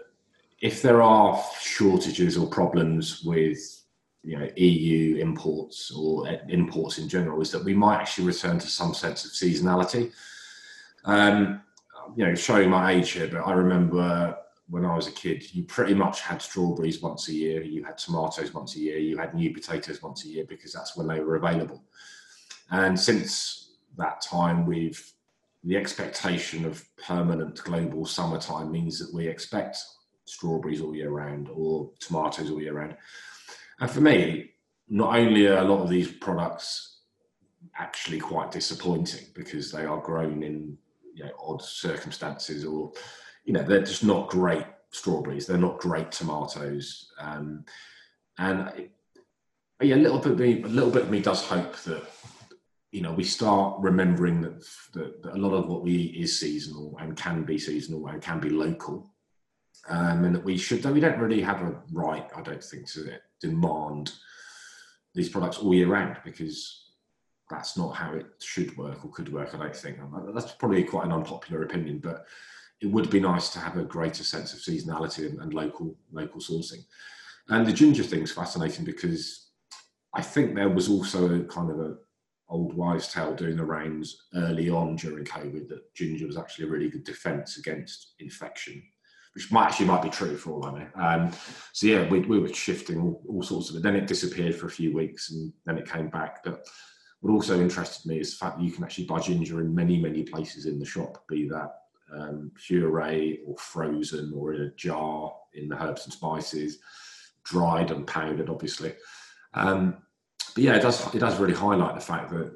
Speaker 3: if there are shortages or problems with you know EU imports or imports in general, is that we might actually return to some sense of seasonality. Um, you know, showing my age here, but I remember when I was a kid, you pretty much had strawberries once a year, you had tomatoes once a year, you had new potatoes once a year because that's when they were available. And since that time, we've the expectation of permanent global summertime means that we expect strawberries all year round or tomatoes all year round. And for me, not only are a lot of these products actually quite disappointing because they are grown in you know, odd circumstances or you know they're just not great strawberries. They're not great tomatoes. Um, and it, yeah a little bit of me a little bit of me does hope that you know we start remembering that, that, that a lot of what we eat is seasonal and can be seasonal and can be local um, and that we should we don't really have a right i don't think to demand these products all year round because that's not how it should work or could work i don't think. That's probably quite an unpopular opinion but it would be nice to have a greater sense of seasonality and, and local local sourcing. And the ginger thing's fascinating because i think there was also a kind of a old wives' tale doing the rounds early on during COVID that ginger was actually a really good defence against infection which might actually might be true for all I know. Um, so yeah, we, we were shifting all, all, sorts of it. Then it disappeared for a few weeks, and then it came back. But what also interested me is the fact that you can actually buy ginger in many many places in the shop, be that um, puree or frozen or in a jar in the herbs and spices, dried and powdered, obviously. Um, but yeah, it does it does really highlight the fact that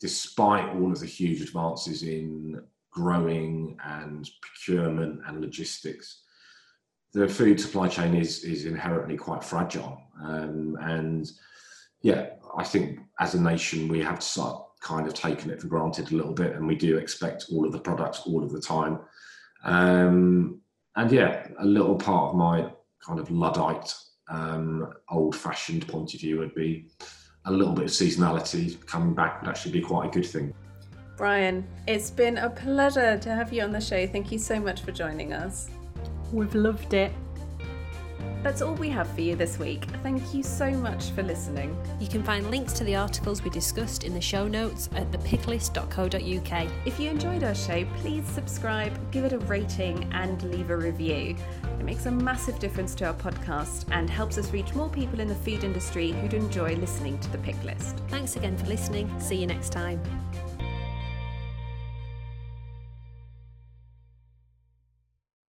Speaker 3: despite all of the huge advances in growing and procurement and logistics, the food supply chain is is inherently quite fragile. Um, and yeah, I think as a nation we have to start kind of taken it for granted a little bit, and we do expect all of the products all of the time. Um, and yeah, a little part of my kind of luddite, um, old-fashioned point of view would be a little bit of seasonality coming back would actually be quite a good thing.
Speaker 2: Bryan, it's been a pleasure to have you on the show. Thank you so much for joining us.
Speaker 1: We've loved it.
Speaker 2: That's all we have for you this week. Thank you so much for listening.
Speaker 1: You can find links to the articles we discussed in the show notes at thepicklist.co.uk.
Speaker 2: If you enjoyed our show, please subscribe, give it a rating, and leave a review. It makes a massive difference to our podcast and helps us reach more people in the food industry who'd enjoy listening to the Pick List.
Speaker 1: Thanks again for listening. See you next time.